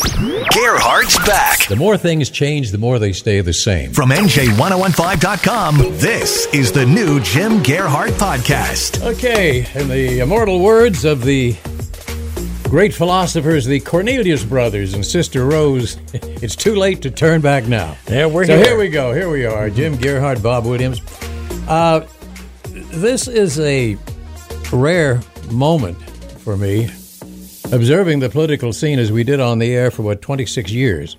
Gearhart's back. The more things change, the more they stay the same. From NJ1015.com, this is the new Jim Gearhart podcast. Okay, in the immortal words of the great philosophers, the Cornelius brothers and Sister Rose, it's too late to turn back now. Yeah, we're so here. here we go. Here we are. Jim Gearhart, Bob Williams. Uh, this is a rare moment for me observing the political scene as we did on the air for what 26 years.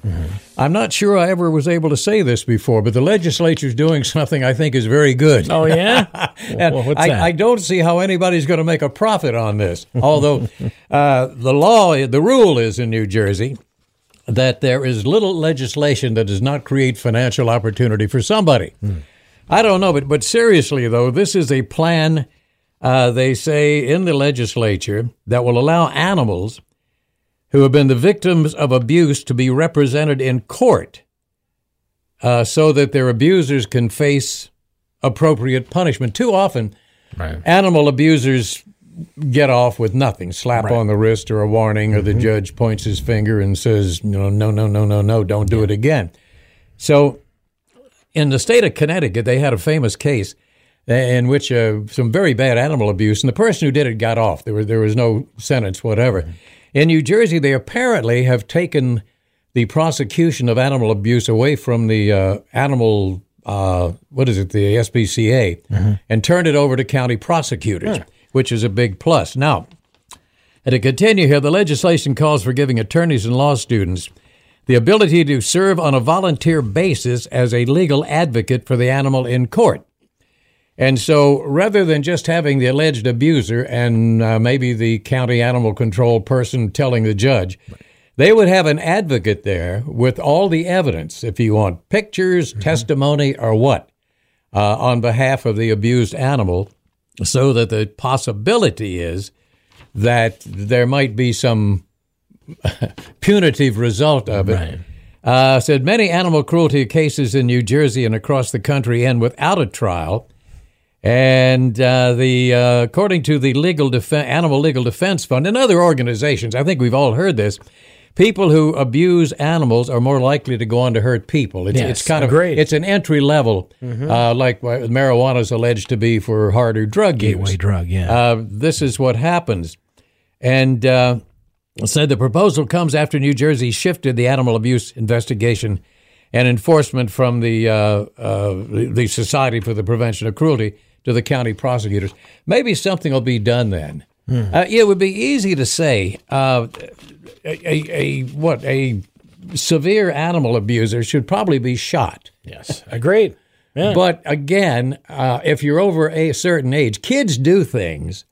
I'm not sure I ever was able to say this before, but the legislature's doing something I think is very good. Oh yeah. And Well, what's I, that? I don't see how anybody's going to make a profit on this. Although uh, the law, the rule is in New Jersey that there is little legislation that does not create financial opportunity for somebody. I don't know, but but seriously though, this is a plan. Uh, they say in the legislature that will allow animals who have been the victims of abuse to be represented in court, uh, so that their abusers can face appropriate punishment. Too often, Right. animal abusers get off with nothing slap on the wrist or a warning or the judge points his finger and says no no no no no no don't do it again so in the state of connecticut they had a famous case in which uh, some very bad animal abuse and the person who did it got off. There was there was no sentence whatever. In new jersey they apparently have taken the prosecution of animal abuse away from the uh, animal uh, what is it the SPCA and turned it over to county prosecutors, which is a big plus. Now, and to continue here, the legislation calls for giving attorneys and law students the ability to serve on a volunteer basis as a legal advocate for the animal in court. And so rather than just having the alleged abuser and uh, maybe the county animal control person telling the judge, they would have an advocate there with all the evidence, if you want pictures, testimony, or what, uh, on behalf of the abused animal, so that the possibility is that there might be some punitive result of it. Right. Uh, said many animal cruelty cases in New Jersey and across the country end without a trial. And uh, the uh, according to the legal Defe- Animal Legal Defense Fund and other organizations, I think we've all heard this. People who abuse animals are more likely to go on to hurt people. It's, Yes, it's kind agreed. of it's an entry level, uh, like marijuana is alleged to be for harder drug Gateway use. drug, yeah. Uh, this is what happens, and uh, said the proposal comes after New Jersey shifted the animal abuse investigation and enforcement from the uh, uh, the the Society for the Prevention of Cruelty to the county prosecutors. Maybe something will be done then. Uh, it would be easy to say uh, a, a, a what a severe animal abuser should probably be shot. yes. Agreed. Yeah. But again, uh, if you're over a certain age, kids do things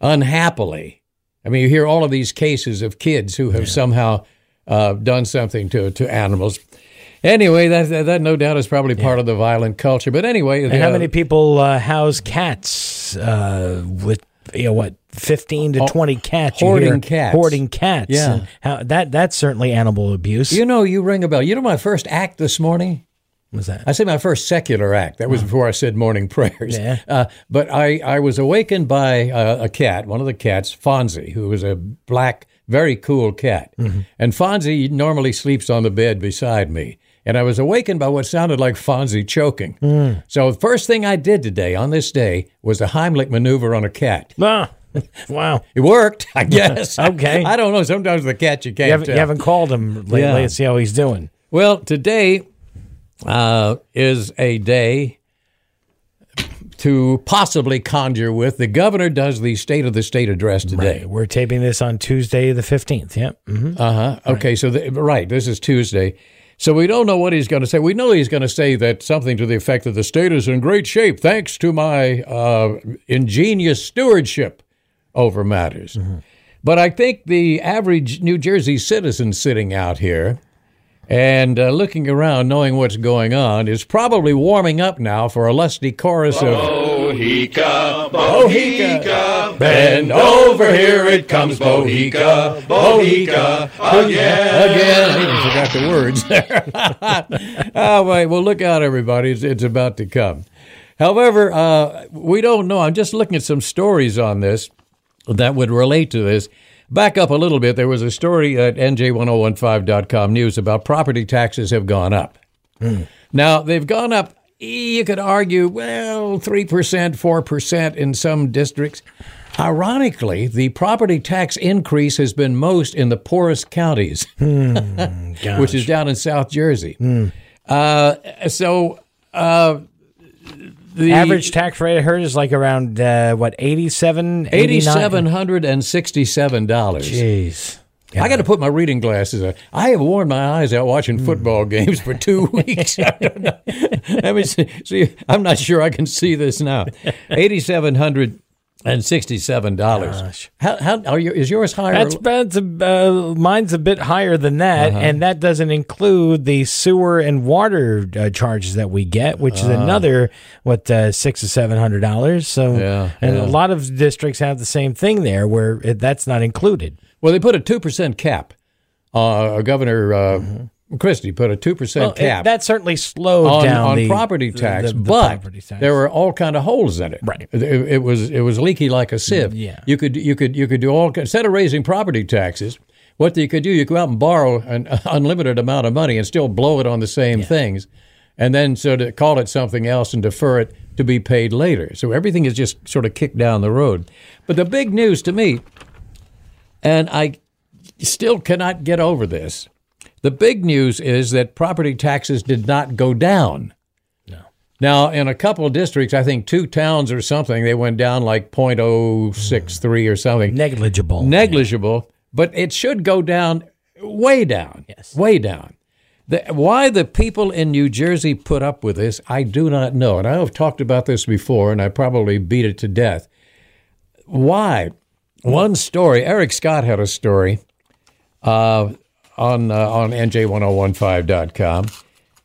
unhappily. I mean, you hear all of these cases of kids who have somehow uh, done something to, to animals. Anyway, that, that, that no doubt is probably part of the violent culture. But anyway, and how many people uh, house cats uh, with you know what, fifteen to twenty cats? hoarding cats. Hoarding cats. Yeah. How that that's certainly animal abuse. You know, you ring a bell. You know my first act this morning? was that? I say my first secular act. That was before I said morning prayers. Yeah. Uh, but I, I was awakened by uh, a cat, one of the cats, Fonzie, who was a black, very cool cat. And Fonzie normally sleeps on the bed beside me. And I was awakened by what sounded like Fonzie choking. So the first thing I did today, on this day, was a Heimlich maneuver on a cat. Ah, wow. It worked, I guess. Okay. I don't know. Sometimes the cat you can't You haven't, you haven't called him lately Yeah. and see how he's doing. Well, today uh, is a day to possibly conjure with. The governor does the State of the State address today. We're taping this on Tuesday the fifteenth. Yep. hmm Uh huh. Okay, so the, right, this is Tuesday. So we don't know what he's going to say. We know he's going to say that something to the effect that the state is in great shape thanks to my uh, ingenious stewardship over matters. But I think the average New Jersey citizen sitting out here and uh, looking around, knowing what's going on, is probably warming up now for a lusty chorus of Bohica, Bohica, Bend over, here it comes, Bohica, Bohica, again. Again, I even forgot the words there. oh, wait, well, look out, everybody. It's, it's about to come. However, uh, we don't know. I'm just looking at some stories on this that would relate to this. Back up a little bit. There was a story at NJ1015.com news about property taxes have gone up. Now, they've gone up, you could argue, well, 3%, 4% in some districts. Ironically, the property tax increase has been most in the poorest counties, which is down in South Jersey. Uh, so, uh, the Average tax rate I heard is like around uh, what 87 89? eighty-seven hundred and sixty-seven dollars. Jeez. I got to put my reading glasses on. I have worn my eyes out watching Hmm. football games for two weeks. I don't know. Let me see, see. I'm not sure I can see this now. Eighty-seven hundred and sixty-seven dollars. How, how are you? Is yours higher? That's, that's a, uh, mine's a bit higher than that, Uh-huh. and that doesn't include the sewer and water uh, charges that we get, which is another what uh, six or seven hundred dollars. So, Yeah, and yeah. a lot of districts have the same thing there, where it, that's not included. well, they put a two percent cap. Uh, Governor uh, Christie put a two percent Well, it- cap. that certainly slowed on, down on the property tax, the- the but property tax. there were all kind of holes in it. Right. It, it was it was leaky like a sieve. Mm, yeah. You could you could you could do all instead of raising property taxes. What you could do, you could go out and borrow an unlimited amount of money and still blow it on the same things, and then so to call it something else and defer it to be paid later. So everything is just sort of kicked down the road. But the big news to me, and I still cannot get over this. The big news is that property taxes did not go down. No. Now, in a couple of districts, I think two towns or something, they went down like 0.063 or something. negligible. Negligible, but it should go down way down. Yes. Way down. The, why the people in New Jersey put up with this, I do not know. And I have talked about this before, and I probably beat it to death. Why? One story, Eric Scott had a story uh, on uh, on NJ1015.com,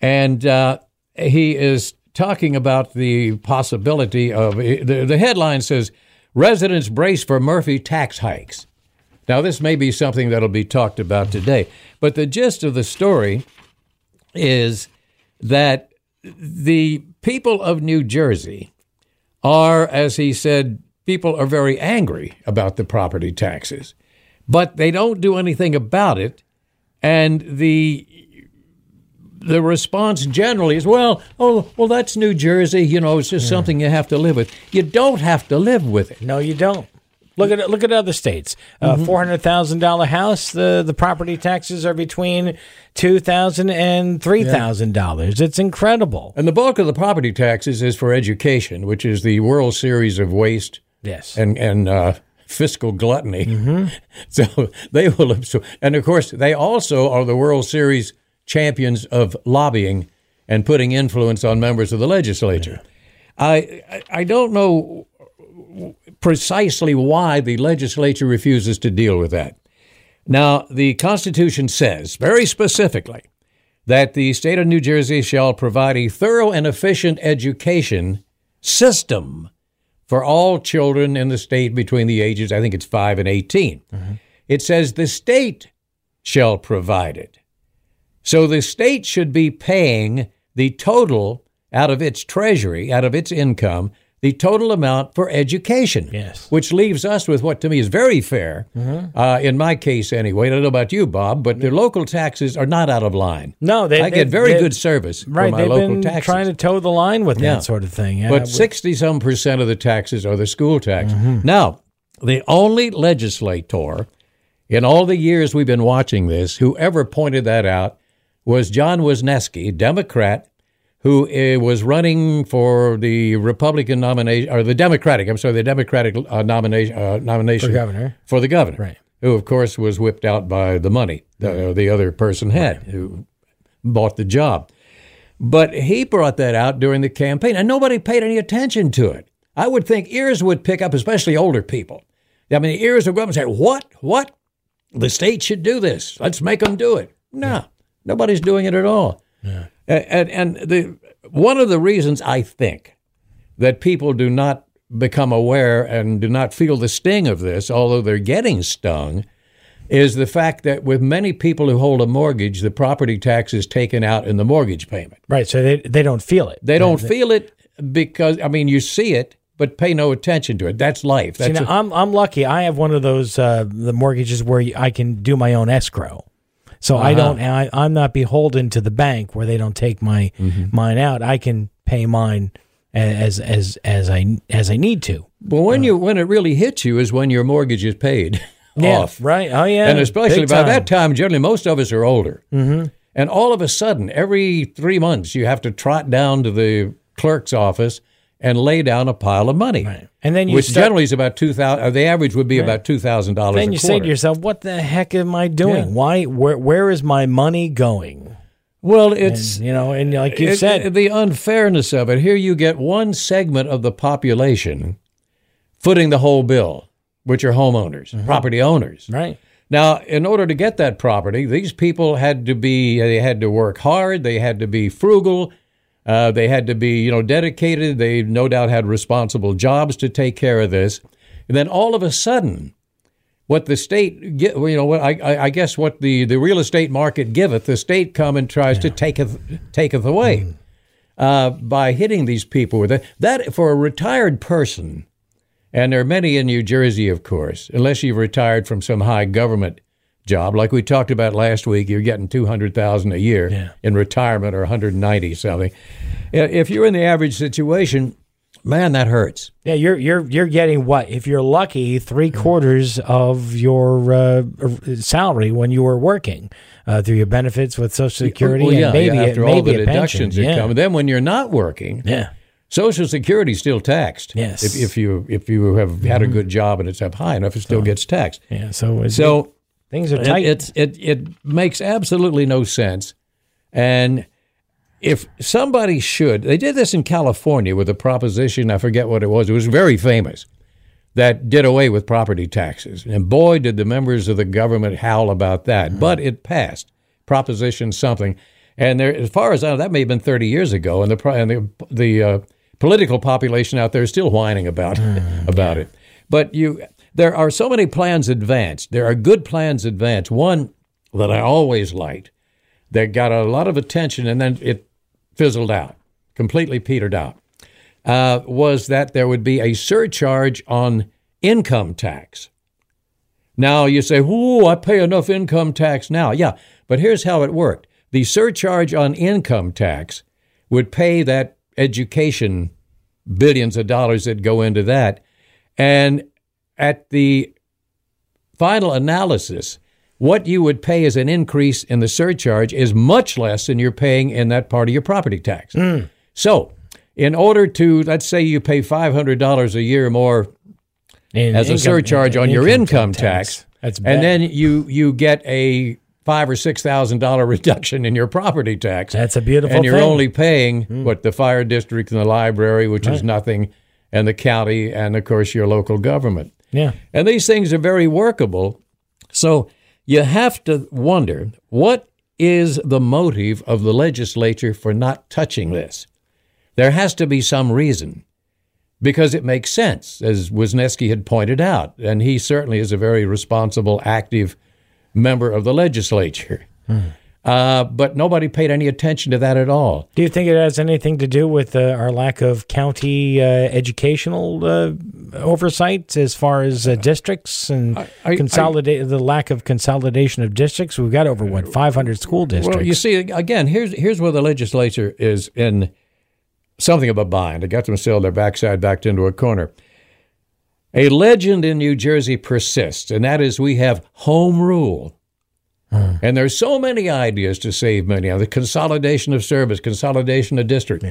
and uh, he is talking about the possibility of the, the headline says residents brace for Murphy tax hikes. Now, this may be something that'll be talked about today, but the gist of the story is that the people of New Jersey are, as he said, people are very angry about the property taxes, but they don't do anything about it. And the the response generally is, well, oh, well, that's New Jersey. You know, it's just something you have to live with. You don't have to live with it. No, you don't. Look at look at other states. A Mm-hmm. four hundred thousand dollar house, the the property taxes are between two thousand and three thousand dollars. It's incredible. And the bulk of the property taxes is for education, which is the World Series of waste Yes. and and uh, fiscal gluttony. Mm-hmm. So they will absorb, and of course they also are the World Series champions of lobbying and putting influence on members of the legislature. I I- I don't know precisely why the legislature refuses to deal with that. Now, the Constitution says very specifically that the state of New Jersey shall provide a thorough and efficient education system for all children in the state between the ages, I think it's 5 and 18. Mm-hmm. It says the state shall provide it. So the state should be paying the total out of its treasury, out of its income, the total amount for education. Yes. Which leaves us with what to me is very fair, uh, in my case anyway. I don't know about you, Bob, but the local taxes are not out of line. No, they- I they- get very they- good service right. for my They've local been taxes. trying to toe the line with Yeah. that sort of thing. Yeah, But sixty some percent of the taxes are the school tax. Now, the only legislator in all the years we've been watching this who ever pointed that out was John Wisniewski, Democrat, who uh, was running for the Republican nomination or the Democratic. I'm sorry, the Democratic uh, nomination uh, nomination For governor. for the governor, Right. Who, of course, was whipped out by the money the, the other person had who bought the job. But he brought that out during the campaign, and nobody paid any attention to it. I would think ears would pick up, especially older people. I mean, the ears will go up and say, "What? What? The state should do this. Let's make them do it." No, nobody's doing it at all. And, and and the one of the reasons I think that people do not become aware and do not feel the sting of this, although they're getting stung, is the fact that with many people who hold a mortgage, the property tax is taken out in the mortgage payment. Right. So they they don't feel it. They don't feel it because I mean you see it, but pay no attention to it. That's life. See, now, I'm I'm lucky. I have one of those uh, the mortgages where I can do my own escrow, so I uh-huh. don't. I, I'm not beholden to the bank where they don't take my mm-hmm. mine out. I can pay mine as as as I as I need to. But when uh, you when it really hits you is when your mortgage is paid off. Right. Oh yeah. and especially Big by time. that time, generally most of us are older. Mm-hmm. And all of a sudden, every three months, you have to trot down to the clerk's office and lay down a pile of money. Right. And then you which start- generally is about two thousand. The average would be about two thousand dollars. Then you quarter. say to yourself, "What the heck am I doing? Yeah. Why? Where where is my money going?" "Well, it's And, you know, and like you it- said, the unfairness of it. Here, you get one segment of the population footing the whole bill, which are homeowners, Mm-hmm. property owners. right? Now, in order to get that property, these people had to be they had to work hard, they had to be frugal, uh, they had to be you know dedicated. They no doubt had responsible jobs to take care of this. And then all of a sudden, what the state you know, what I, I, I guess what the, the real estate market giveth, the state come and tries to taketh taketh away uh, by hitting these people with it. That for a retired person, and there are many in New Jersey, of course, unless you've retired from some high government job, like we talked about last week, you're getting two hundred thousand a year Yeah. in retirement or one hundred ninety something. If you're in the average situation, man, that hurts. Yeah, you're you're you're getting what? If you're lucky, three quarters of your uh, salary when you were working uh, through your benefits with Social Security Well, yeah, and maybe yeah, after maybe all the deductions pension. that yeah. come. Then when you're not working, Yeah, Social Security is still taxed. Yes. If, if you if you have had a good job and it's up high enough, it still gets taxed. yeah. So So things are tight. it's it it makes absolutely no sense. And if somebody should, they did this in California with a proposition. I forget what it was. It was very famous that did away with property taxes. And boy, did the members of the government howl about that. But it passed. Proposition something. And there, as far as I know, that may have been 30 years ago. And the and the the uh, political population out there is still whining about about it. But you, there are so many plans advanced. There are good plans advanced. One that I always liked that got a lot of attention and then it fizzled out, completely petered out, uh, was that there would be a surcharge on income tax. Now you say, "Whoa, I pay enough income tax now." Yeah, but here's how it worked: the surcharge on income tax would pay that education billions of dollars that go into that, and at the final analysis, what you would pay as an increase in the surcharge is much less than you're paying in that part of your property tax. Hmm. So, in order to, let's say you pay $500 a year more In as a income- surcharge on your income tax, That's bad. and then you you get a five or six thousand dollar reduction in your property tax. That's a beautiful And you're thing. Only paying hmm. what the fire district and the library, which is nothing, and the county, and of course your local government. Yeah. And these things are very workable. So you have to wonder what is the motive of the legislature for not touching this? There has to be some reason because it makes sense, as Wisniewski had pointed out. And he certainly is a very responsible, active member of the legislature. Hmm. Uh, but nobody paid any attention to that at all. Do you think it has anything to do with uh, our lack of county uh, educational uh, oversight as far as uh, districts and consolidate the lack of consolidation of districts? We've got over what 500 school districts. Well, you see, again, here's here's where the legislature is in something of a bind. They got themselves their backside backed into a corner. A legend in New Jersey persists, and that is we have home rule. And there's so many ideas to save money on the consolidation of service, consolidation of district.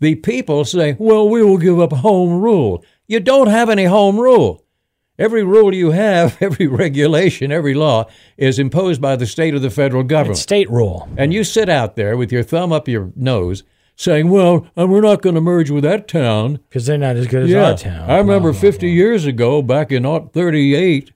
The people say, well, we will give up home rule. You don't have any home rule. Every rule you have, every regulation, every law is imposed by the state or the federal government it's state rule. and you sit out there with your thumb up your nose, saying, "Well, uh, we're not going to merge with that town." because they're not as good as our town. I remember Blah, blah, 50 years ago, back in aught 38,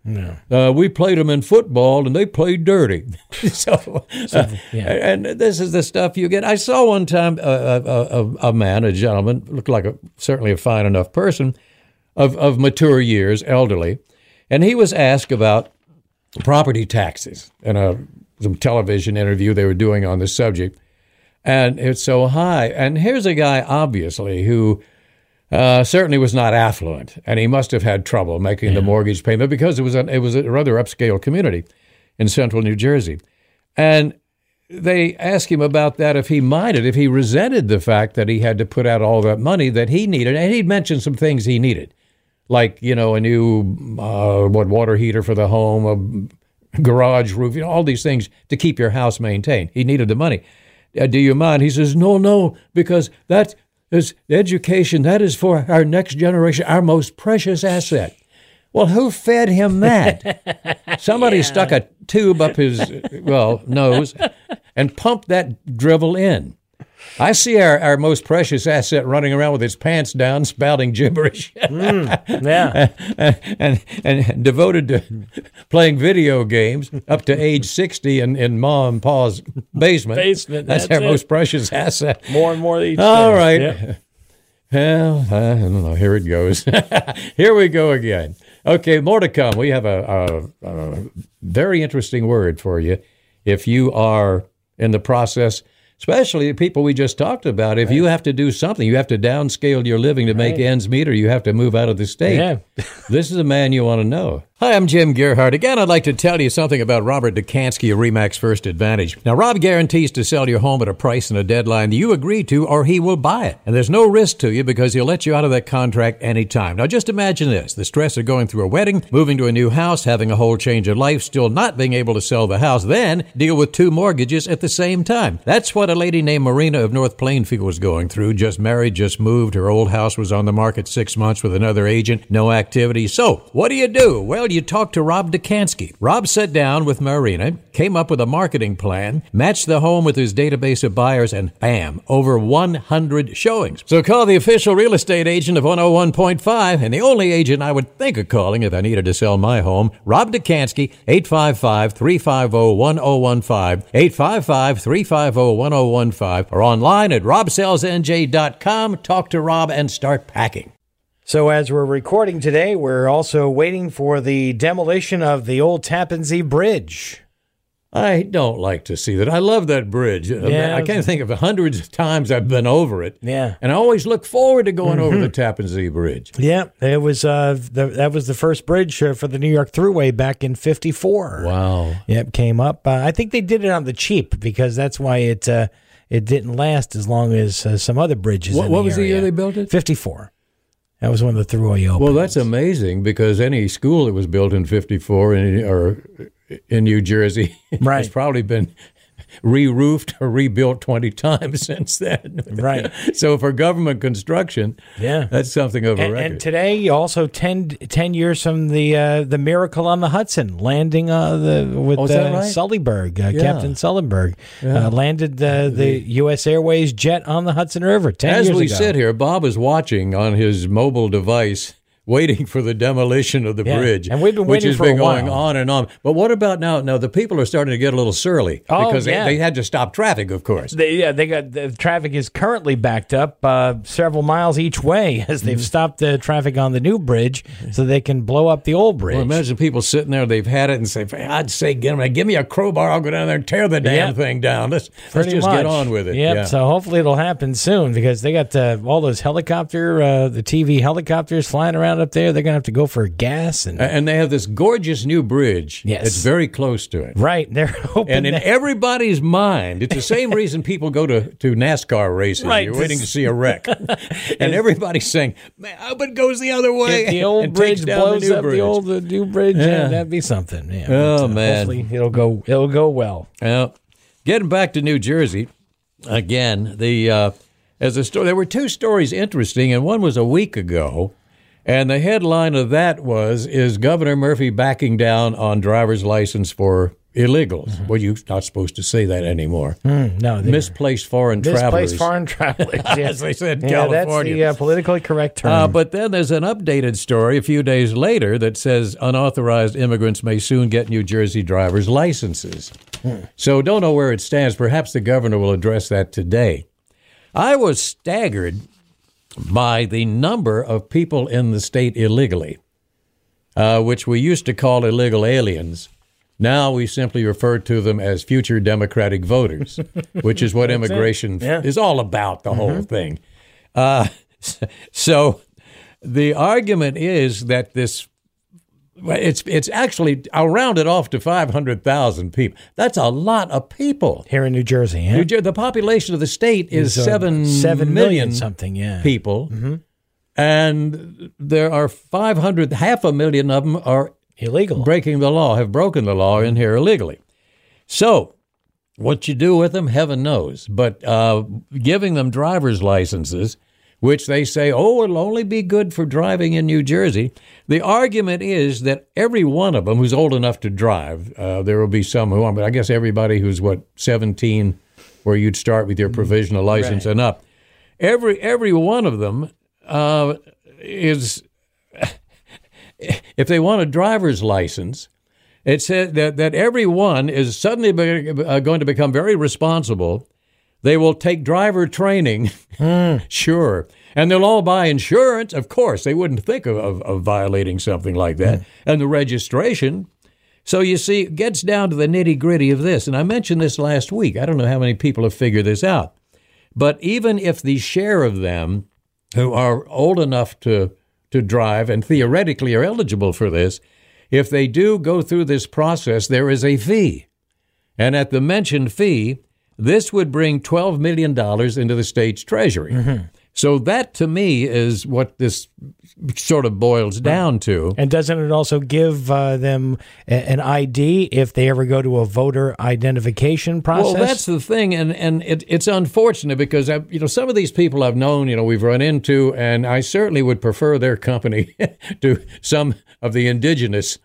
uh, we played them in football and they played dirty. so, uh, yeah. and this is the stuff you get. I saw one time a, a, a, a man, a gentleman, looked like a, certainly a fine enough person, of, of mature years, elderly, and he was asked about property taxes in a some television interview they were doing on the subject. And it's so high. And here's a guy, obviously, who uh, certainly was not affluent, and he must have had trouble making the mortgage payment because it was a, it was a rather upscale community in central New Jersey. And they asked him about that if he minded, if he resented the fact that he had to put out all that money that he needed. And he'd mentioned some things he needed, like, you know, a new uh, what water heater for the home, a garage roof, you know, all these things to keep your house maintained. He needed the money. Uh, do you mind? He says, no, no, because that is education. That is for our next generation, our most precious asset. Well, who fed him that? Somebody stuck a tube up his well nose and pumped that drivel in. I see our, our most precious asset running around with his pants down, spouting gibberish, hmm, Yeah. and, and devoted to playing video games up to age sixty in, in ma and pa's basement. Basement, That's, that's our it. most precious asset. More and more each All day. right. Yep. Well, I don't know. Here it goes. Here we go again. Okay, more to come. We have a, a, a very interesting word for you if you are in the process, especially the people we just talked about. If you have to do something, you have to downscale your living to make ends meet, or you have to move out of the state. Yeah. this is a man you want to know. Hi, I'm Jim Gearhart. Again, I'd like to tell you something about Robert Dekanski of Remax First Advantage. Now, Rob guarantees to sell your home at a price and a deadline that you agree to, or he will buy it. And there's no risk to you because he'll let you out of that contract anytime. Now, just imagine this the stress of going through a wedding, moving to a new house, having a whole change of life, still not being able to sell the house, then deal with two mortgages at the same time. That's what a lady named Marina of North Plainfield was going through. Just married, just moved. Her old house was on the market six months with another agent, no activity. So, what do you do? Well, you talk to Rob Dekanski. Rob sat down with Marina, came up with a marketing plan, matched the home with his database of buyers, and bam, over 100 showings. So call the official real estate agent of 101.5 and the only agent I would think of calling if I needed to sell my home, Rob Dekanski, 855 350 1015, 855 350 1015, or online at robsellsnj.com. Talk to Rob and start packing. So as we're recording today, we're also waiting for the demolition of the old Tappan Zee Bridge. I don't like to see that. I love that bridge. I Yeah. I can't think of hundreds of times I've been over it. Yeah. And I always look forward to going over the Tappan Zee Bridge. Yeah, it was. Uh, the, that was the first bridge uh, for the New York Thruway back in '54. Wow. Yep, came up. Uh, I think they did it on the cheap because that's why it uh, it didn't last as long as uh, some other bridges. What- what was the year they built it? '54. That was one of the Thruway opened. Well, that's amazing because any school that was built in 54 in, or in New Jersey Right. has probably been re-roofed or rebuilt 20 times since then. Right. so for government construction, Yeah. that's something of a and, record. and today, also 10, 10 years from the uh, the miracle on the Hudson, landing uh, the with Oh, uh, right? Sullyberg, uh, Yeah. Captain Sullenberg, uh, landed uh, the U.S. Airways jet on the Hudson River. As we ago. sit here, Bob is watching on his mobile device, waiting for the demolition of the Yeah, bridge. and we've been which has been going on and on. But what about now? Now the people are starting to get a little surly Oh, because yeah. they, they had to stop traffic, of course. They, yeah, they got the traffic is currently backed up uh, several miles each way as they've Mm-hmm. stopped the traffic on the new bridge so they can blow up the old bridge. Well, imagine people sitting there, they've had it, and say, I'd say, give me, give me a crowbar, I'll go down there and tear the damn Yeah. thing down. Let's, let's Pretty just much. get on with it. Yep. Yeah. So hopefully it'll happen soon because they got uh, all those helicopter, uh, the TV helicopters flying around up there. They're gonna have to go for gas and and they have this gorgeous new bridge. Yes. It's very close to it. right. They're hoping. And in that- everybody's mind, it's the same reason people go to, to NASCAR races. Right. You're waiting to see a wreck. and everybody's saying, man, I hope it goes the other way. if the old bridge down blows the up bridge. the old the new bridge, yeah. Yeah. that'd be something. Yeah, Oh, but, uh, man. hopefully it'll go. It'll go well. Well, getting back to New Jersey again, the uh, as a story, there were two stories interesting, and one was a week ago, and the headline of that was: "Is Governor Murphy backing down on driver's license for illegals. Well, you're not supposed to say that anymore. Mm, no, Misplaced foreign travelers. misplaced foreign travelers. yeah. As they said in yeah, California. That's the uh, politically correct term. Uh, but then there's an updated story a few days later that says unauthorized immigrants may soon get New Jersey driver's licenses. So don't know where it stands. Perhaps the governor will address that today. I was staggered by the number of people in the state illegally, uh, which we used to call illegal aliens. Now we simply refer to them as future Democratic voters, which is what immigration Yeah. is all about, the whole thing. Uh, so the argument is that this it's it's actually I'll round it off to five hundred thousand people. That's a lot of people. Here in New Jersey, yeah? New Jer- the population of the state is uh, seven seven million million something, yeah. people, and there are five hundred. Half a million of them are Illegal. breaking the law, have broken the law in here illegally. So, what you do with them, heaven knows. But uh, giving them driver's licenses, which they say, oh, it'll only be good for driving in New Jersey. The argument is that every one of them who's old enough to drive, uh, there will be some who aren't, but I guess everybody who's what seventeen, where you'd start with your provisional license and up. Every every one of them uh, is if they want a driver's license, it said that, that everyone is suddenly be, uh, going to become very responsible. They will take driver training, hmm. sure, and they'll all buy insurance. Of course, they wouldn't think of, of, of violating something like that, hmm. and the registration. So you see, it gets down to the nitty gritty of this, and I mentioned this last week. I don't know how many people have figured this out, but even if the share of them who are old enough to to drive and theoretically are eligible for this, if they do go through this process, there is a fee. And at the mentioned fee, this would bring $12 million into the state's treasury. So that to me is what this sort of boils down to. And doesn't it also give uh, them a- an ID if they ever go to a voter identification process? Well, that's the thing, and and it, it's unfortunate because I, you know some of these people I've known, you know, we've run into, and I certainly would prefer their company to some of the indigenous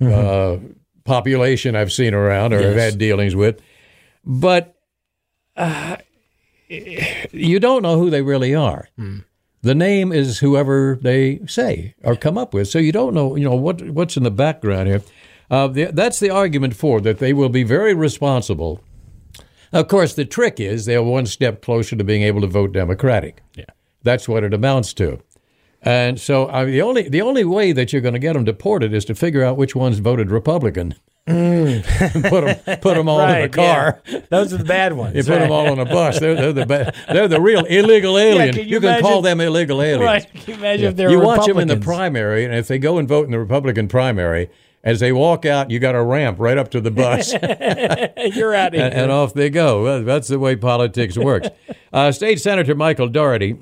uh, population I've seen around or have had dealings with, but uh, you don't know who they really are. The name is whoever they say or come up with, so you don't know, you know, what what's in the background here. Uh, the, that's the argument for that they will be very responsible. Of course, the trick is they're one step closer to being able to vote Democratic. Yeah, that's what it amounts to. And so uh, the only the only way that you're going to get them deported is to figure out which ones voted Republican. put them put them all in a car. yeah. Those are the bad ones. You put them all on a bus. They're, they're the ba- they're the real illegal alien. can you you can call them illegal aliens. Right. Can you imagine if they're you watch them in the primary, and if they go and vote in the Republican primary, as they walk out, you got a ramp right up to the bus. You're out of here. and, and off they go. That's the way politics works. uh, State Senator Michael Doherty,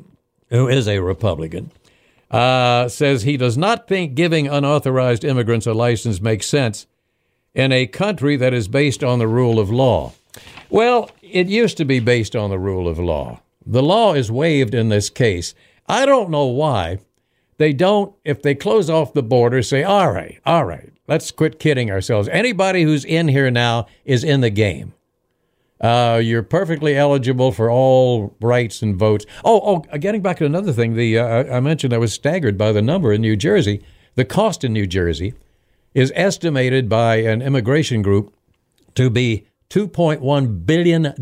who is a Republican, uh, says he does not think giving unauthorized immigrants a license makes sense in a country that is based on the rule of law. Well, it used to be based on the rule of law. The law is waived in this case. I don't know why they don't, if they close off the border, say, all right, all right, let's quit kidding ourselves. Anybody who's in here now is in the game. Uh, you're perfectly eligible for all rights and votes. Oh, oh, getting back to another thing, the uh, I mentioned I was staggered by the number in New Jersey. The cost in New Jersey is estimated by an immigration group to be $2.1 billion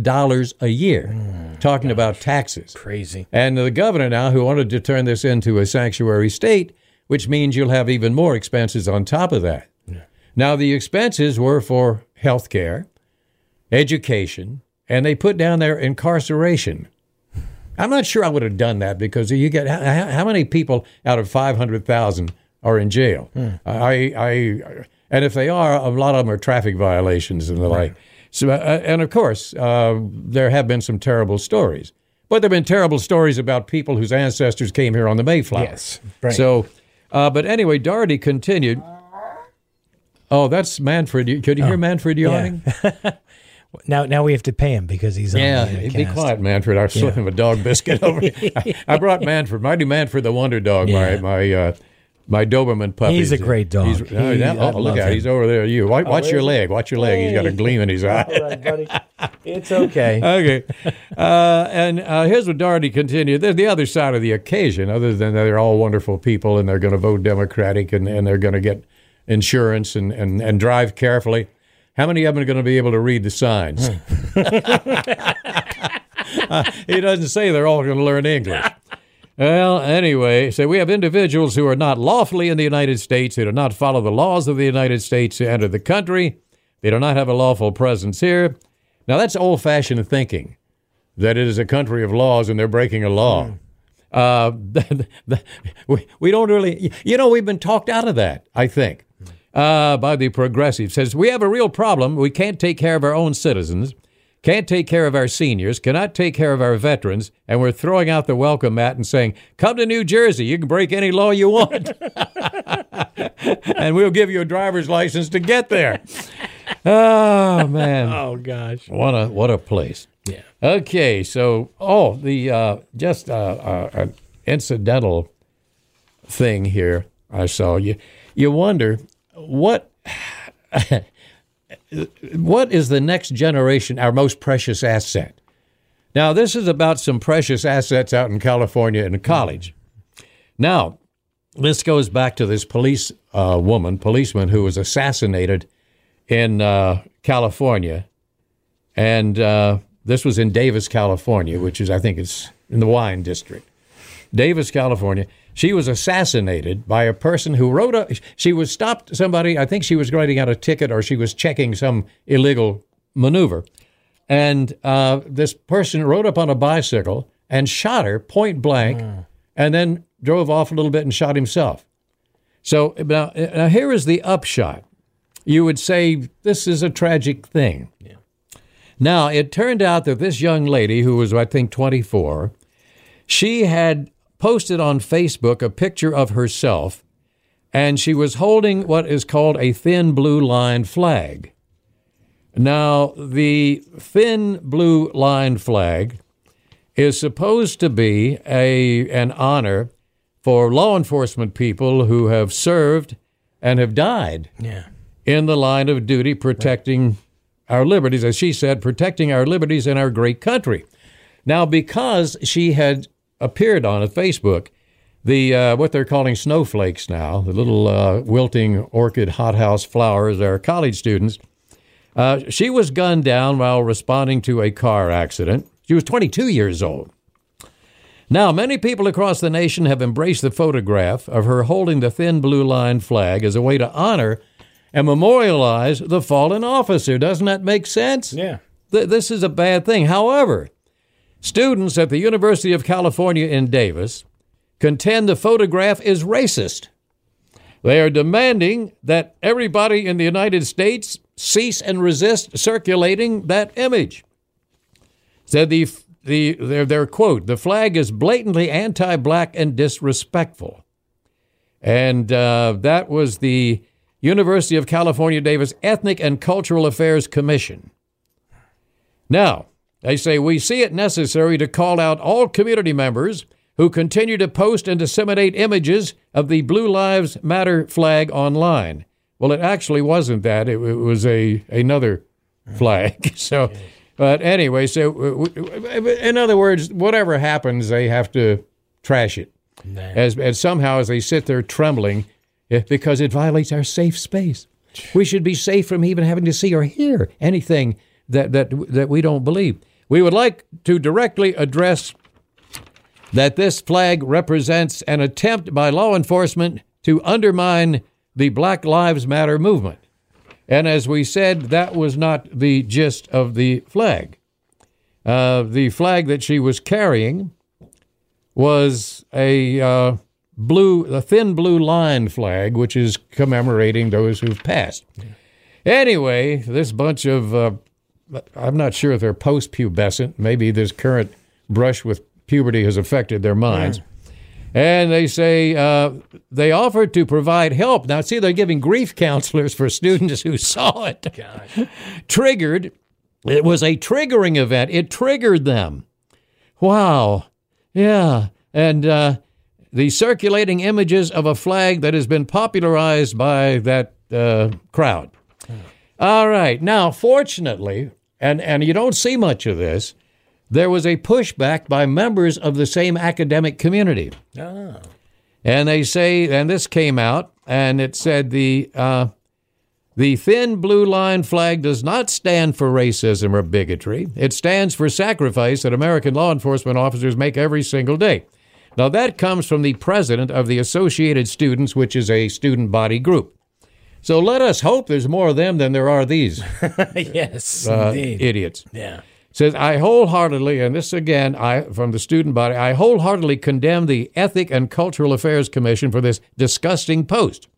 a year, talking about taxes. Crazy. And the governor now, who wanted to turn this into a sanctuary state, which means you'll have even more expenses on top of that. Now, the expenses were for health care, education, and they put down there incarceration. I'm not sure I would have done that because you get how, how many people out of 500,000 are in jail? I, I, and if they are, a lot of them are traffic violations and the like. So, uh, and of course, uh, there have been some terrible stories, but there have been terrible stories about people whose ancestors came here on the Mayflower. Yes, right. So, uh, but anyway, Doherty continued. Oh, that's Manfred. Could you hear Manfred yawning? Now, now we have to pay him because he's on Yeah, the uh, be cast. quiet, Manfred. I slipped him a dog biscuit over. I, I brought Manfred, Mighty Manfred, the Wonder Dog, Yeah. my my uh, My Doberman puppy. He's a great dog. He's, oh, He- yeah. I oh, look love at him. He's over there. You watch, watch your leg. Watch your leg. He's got a gleam in his eye. All right, buddy. It's okay. okay. Uh, and uh, here's what Doherty continued. There's the other side of the occasion, other than they're all wonderful people and they're going to vote Democratic and, and they're going to get insurance and, and, and drive carefully. How many of them are going to be able to read the signs? Uh, he doesn't say they're all going to learn English. Well, anyway, so we have individuals who are not lawfully in the United States, who do not follow the laws of the United States to enter the country. They do not have a lawful presence here. Now, that's old fashioned thinking that it is a country of laws and they're breaking a law. Uh, we, we don't really, you know, we've been talked out of that, I think, uh, by the progressives. Says we have a real problem. We can't take care of our own citizens, can't take care of our seniors, cannot take care of our veterans, and we're throwing out the welcome mat and saying, come to New Jersey. You can break any law you want. and we'll give you a driver's license to get there. Oh, man. oh gosh. What a what a place. Yeah. Okay, so oh the uh, just uh, uh, an incidental thing here I saw you. You wonder what what is the next generation our most precious asset. Now this is about some precious assets out in California in college. Now this goes back to this police uh, woman, policeman who was assassinated in uh, California, and uh, this was in Davis, California, which is I think it's in the wine district. Davis, California. She was assassinated by a person who wrote a. She was stopped. Somebody, I think she was writing out a ticket or she was checking some illegal maneuver, and uh, this person rode up on a bicycle and shot her point blank, and then drove off a little bit and shot himself. So now, now here is the upshot. You would say this is a tragic thing. Now, it turned out that this young lady, who was, I think, 24, she had posted on Facebook a picture of herself, and she was holding what is called a thin blue line flag. Now, the thin blue line flag is supposed to be a, an honor for law enforcement people who have served and have died Yeah. in the line of duty protecting our liberties, as she said, protecting our liberties in our great country. Now, because she had appeared on a Facebook, the uh, what they're calling snowflakes now, the little uh, wilting orchid hothouse flowers, are college students. Uh, she was gunned down while responding to a car accident. She was 22 years old. Now, many people across the nation have embraced the photograph of her holding the thin blue line flag as a way to honor and memorialize the fallen officer. Doesn't that make sense? Yeah. Th- this is a bad thing. However, students at the University of California in Davis contend the photograph is racist. They are demanding that everybody in the United States cease and resist circulating that image. Said the the their their quote: "The flag is blatantly anti-black and disrespectful," and uh, that was the University of California Davis Ethnic and Cultural Affairs Commission. Now, they say we see it necessary to call out all community members who continue to post and disseminate images of the Blue Lives Matter flag online. Well, it actually wasn't that; it, it was a another flag. so, but anyway, so in other words, whatever happens, they have to trash it, as, as somehow as they sit there trembling eh, because it violates our safe space. We should be safe from even having to see or hear anything that that that we don't believe. We would like to directly address that this flag represents an attempt by law enforcement to undermine the Black Lives Matter movement. And as we said, that was not the gist of the flag. Uh, the flag that she was carrying was a uh, blue, a thin blue line flag, which is commemorating those who've passed. Anyway, this bunch of, uh, I'm not sure if they're post pubescent. Maybe this current brush with puberty has affected their minds. And they say uh, they offered to provide help. Now, see, they're giving grief counselors for students who saw it. Triggered. It was a triggering event. It triggered them. Wow. Yeah. And uh, the circulating images of a flag that has been popularized by that uh, crowd. All right. Now, fortunately, and, and you don't see much of this, there was a pushback by members of the same academic community. Oh. And they say, and this came out, and it said the uh, the thin blue line flag does not stand for racism or bigotry. It stands for sacrifice that American law enforcement officers make every single day. Now that comes from the president of the Associated Students, which is a student body group. So let us hope there's more of them than there are these yes, uh, indeed. idiots yeah. says I wholeheartedly, and this again, I from the student body, I wholeheartedly condemn the Ethic and Cultural Affairs Commission for this disgusting post.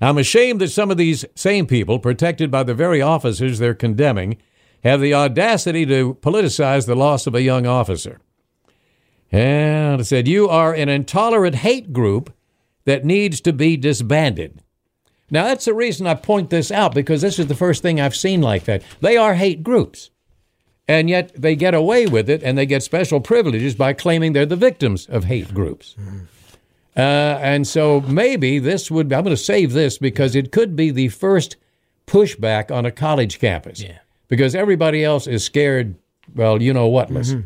I'm ashamed that some of these same people, protected by the very officers they're condemning, have the audacity to politicize the loss of a young officer. And it said, You are an intolerant hate group that needs to be disbanded. Now, that's the reason I point this out because this is the first thing I've seen like that. They are hate groups and yet they get away with it and they get special privileges by claiming they're the victims of hate groups. Uh, and so maybe this would, I'm going to save this because it could be the first pushback on a college campus. Yeah. Because everybody else is scared, well, you know whatless,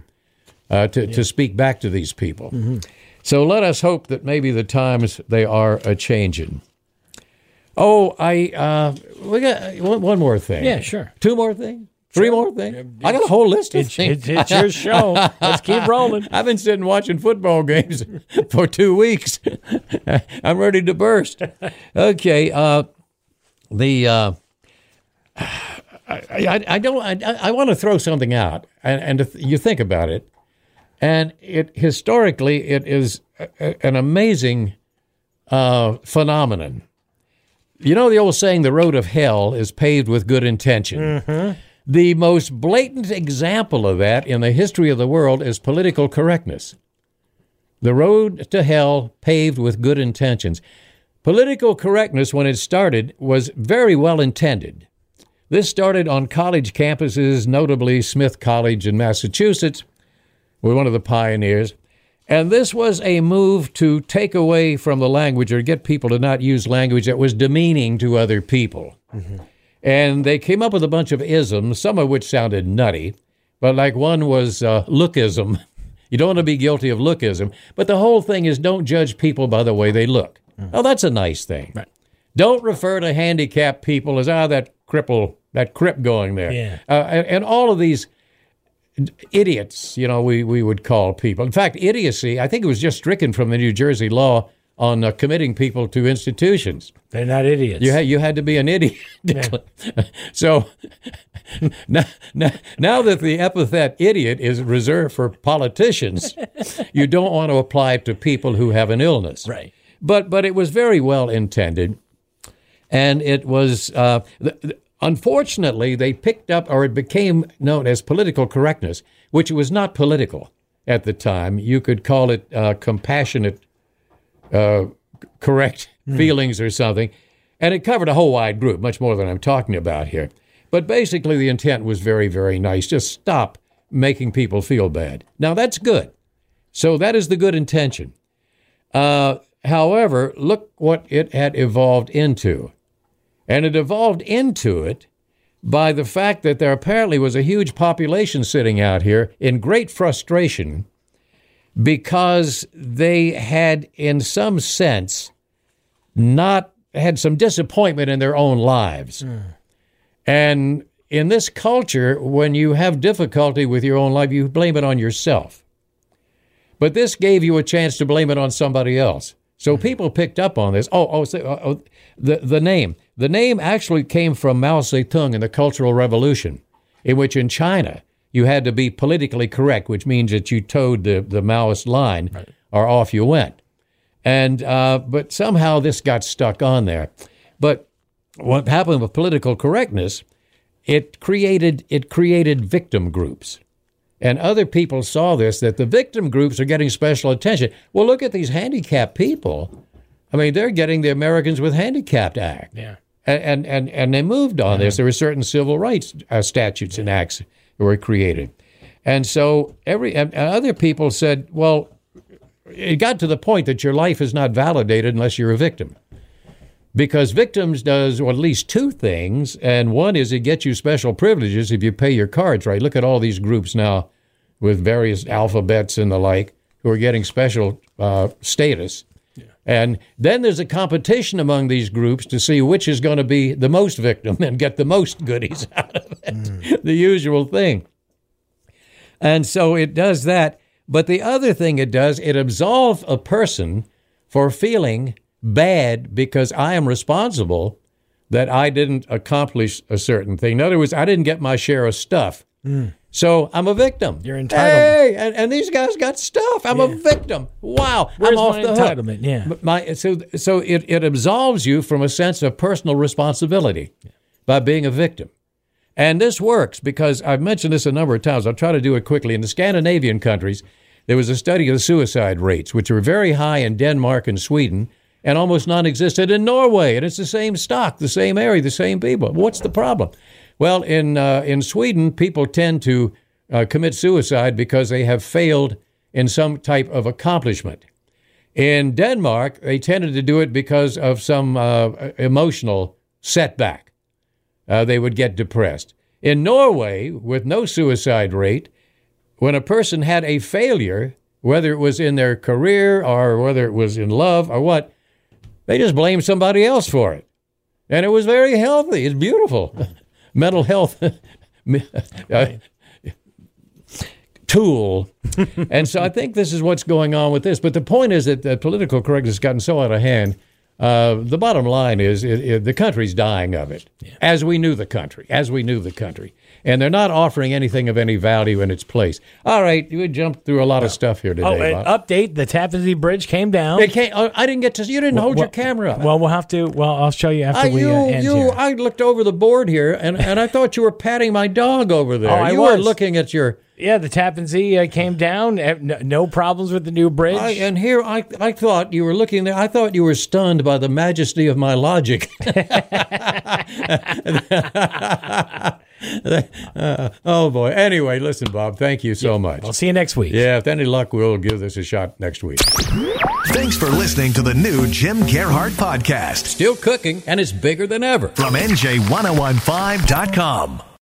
uh, to, to speak back to these people. So let us hope that maybe the times they are a changing. Oh, I uh, we got one, one more thing. Yeah, sure. Two more things. Three more things. I got a whole list of It's, things. it's, it's your show. Let's keep rolling. I've been sitting watching football games for two weeks. I'm ready to burst. Okay, uh, the uh, I, I, I don't I, I want to throw something out, and, and if you think about it, and it historically it is a, a- an amazing uh, phenomenon. You know the old saying, "The road of hell is paved with good intention." Mm-hmm. The most blatant example of that in the history of the world is political correctness. The road to hell paved with good intentions. Political correctness, when it started, was very well intended. This started on college campuses, notably Smith College in Massachusetts, were one of the pioneers. And this was a move to take away from the language or get people to not use language that was demeaning to other people. And they came up with a bunch of isms, some of which sounded nutty, but like one was uh, lookism. You don't want to be guilty of lookism, but the whole thing is don't judge people by the way they look. Oh, that's a nice thing. Right. Don't refer to handicapped people as ah that cripple, that crip going there. Yeah. Uh, and, and all of these idiots, you know, we, we would call people. In fact, idiocy, I think it was just stricken from the New Jersey law on uh, committing people to institutions. They're not idiots. You had you had to be an idiot. so now, now, now that the epithet idiot is reserved for politicians, you don't want to apply it to people who have an illness. Right. But but it was very well intended, and it was uh, unfortunately they picked up or it became known as political correctness, which was not political at the time. You could call it uh, compassionate uh, correct feelings or something. And it covered a whole wide group, much more than I'm talking about here. But basically, the intent was very, very nice. Just stop making people feel bad. Now, that's good. So, that is the good intention. Uh, however, look what it had evolved into. And it evolved into it by the fact that there apparently was a huge population sitting out here in great frustration because they had, in some sense, not had some disappointment in their own lives. Hmm. And in this culture, when you have difficulty with your own life, you blame it on yourself. But this gave you a chance to blame it on somebody else. So hmm. people picked up on this. Oh, oh, oh, oh, the the name. The name actually came from Mao Zedong in the Cultural Revolution, in which in China you had to be politically correct, which means that you towed the, the Maoist line or off you went. And uh, but somehow this got stuck on there. But what happened with political correctness? It created it created victim groups. And other people saw this that the victim groups are getting special attention. Well, look at these handicapped people. I mean, they're getting the Americans with Handicapped Act. Yeah. And and and they moved on this. There were certain civil rights uh, statutes and acts that were created, and so every and, and other people said, well, it got to the point that your life is not validated unless you're a victim. Because victims does well, at least two things, and one is it gets you special privileges if you pay your cards right. Look at all these groups now with various alphabets and the like who are getting special uh, status. And then there's a competition among these groups to see which is going to be the most victim and get the most goodies out of it. Mm. the usual thing. And so it does that. But the other thing it does, it absolves a person for feeling bad because I am responsible that I didn't accomplish a certain thing. In other words, I didn't get my share of stuff. Mm. So I'm a victim. You're entitled. Hey, and, and these guys got stuff. I'm yeah. a victim. Wow. Where's I'm off my the entitlement? Hook. Yeah. My, so so it, it absolves you from a sense of personal responsibility yeah. by being a victim. And this works because I've mentioned this a number of times. I'll try to do it quickly. In the Scandinavian countries, there was a study of the suicide rates, which were very high in Denmark and Sweden and almost non existent in Norway. And it's the same stock, the same area, the same people. What's the problem? Well, in uh, in Sweden, people tend to uh, commit suicide because they have failed in some type of accomplishment. In Denmark, they tended to do it because of some uh, emotional setback. Uh, they would get depressed. In Norway, with no suicide rate, when a person had a failure, whether it was in their career or whether it was in love or what, they just blamed somebody else for it. And it was very healthy. It's beautiful. mental health uh, tool. and so I think this is what's going on with this. But the point is that the political correctness has gotten so out of hand. Uh, the bottom line is it, it, the country's dying of it, yeah. as we knew the country, as we knew the country and they're not offering anything of any value in its place. All right, you jumped through a lot of stuff here today. Oh, update: the Tappan Zee Bridge came down. It came, oh, I didn't get to. You didn't well, hold your camera up. Well, we'll have to. Well, I'll show you after uh, we you, uh, end you, here. I looked over the board here, and, and I thought you were patting my dog over there. Oh, I you was. were looking at your. Yeah, the Tappan Zee uh, came down. Eh, no problems with the new bridge. I, and here, I, I thought you were looking there. I thought you were stunned by the majesty of my logic. uh, oh boy. Anyway, listen, Bob. Thank you so yeah, much. I'll see you next week. Yeah, if any luck, we'll give this a shot next week. Thanks for listening to the new Jim Gearhart podcast. Still cooking, and it's bigger than ever from NJ1015.com.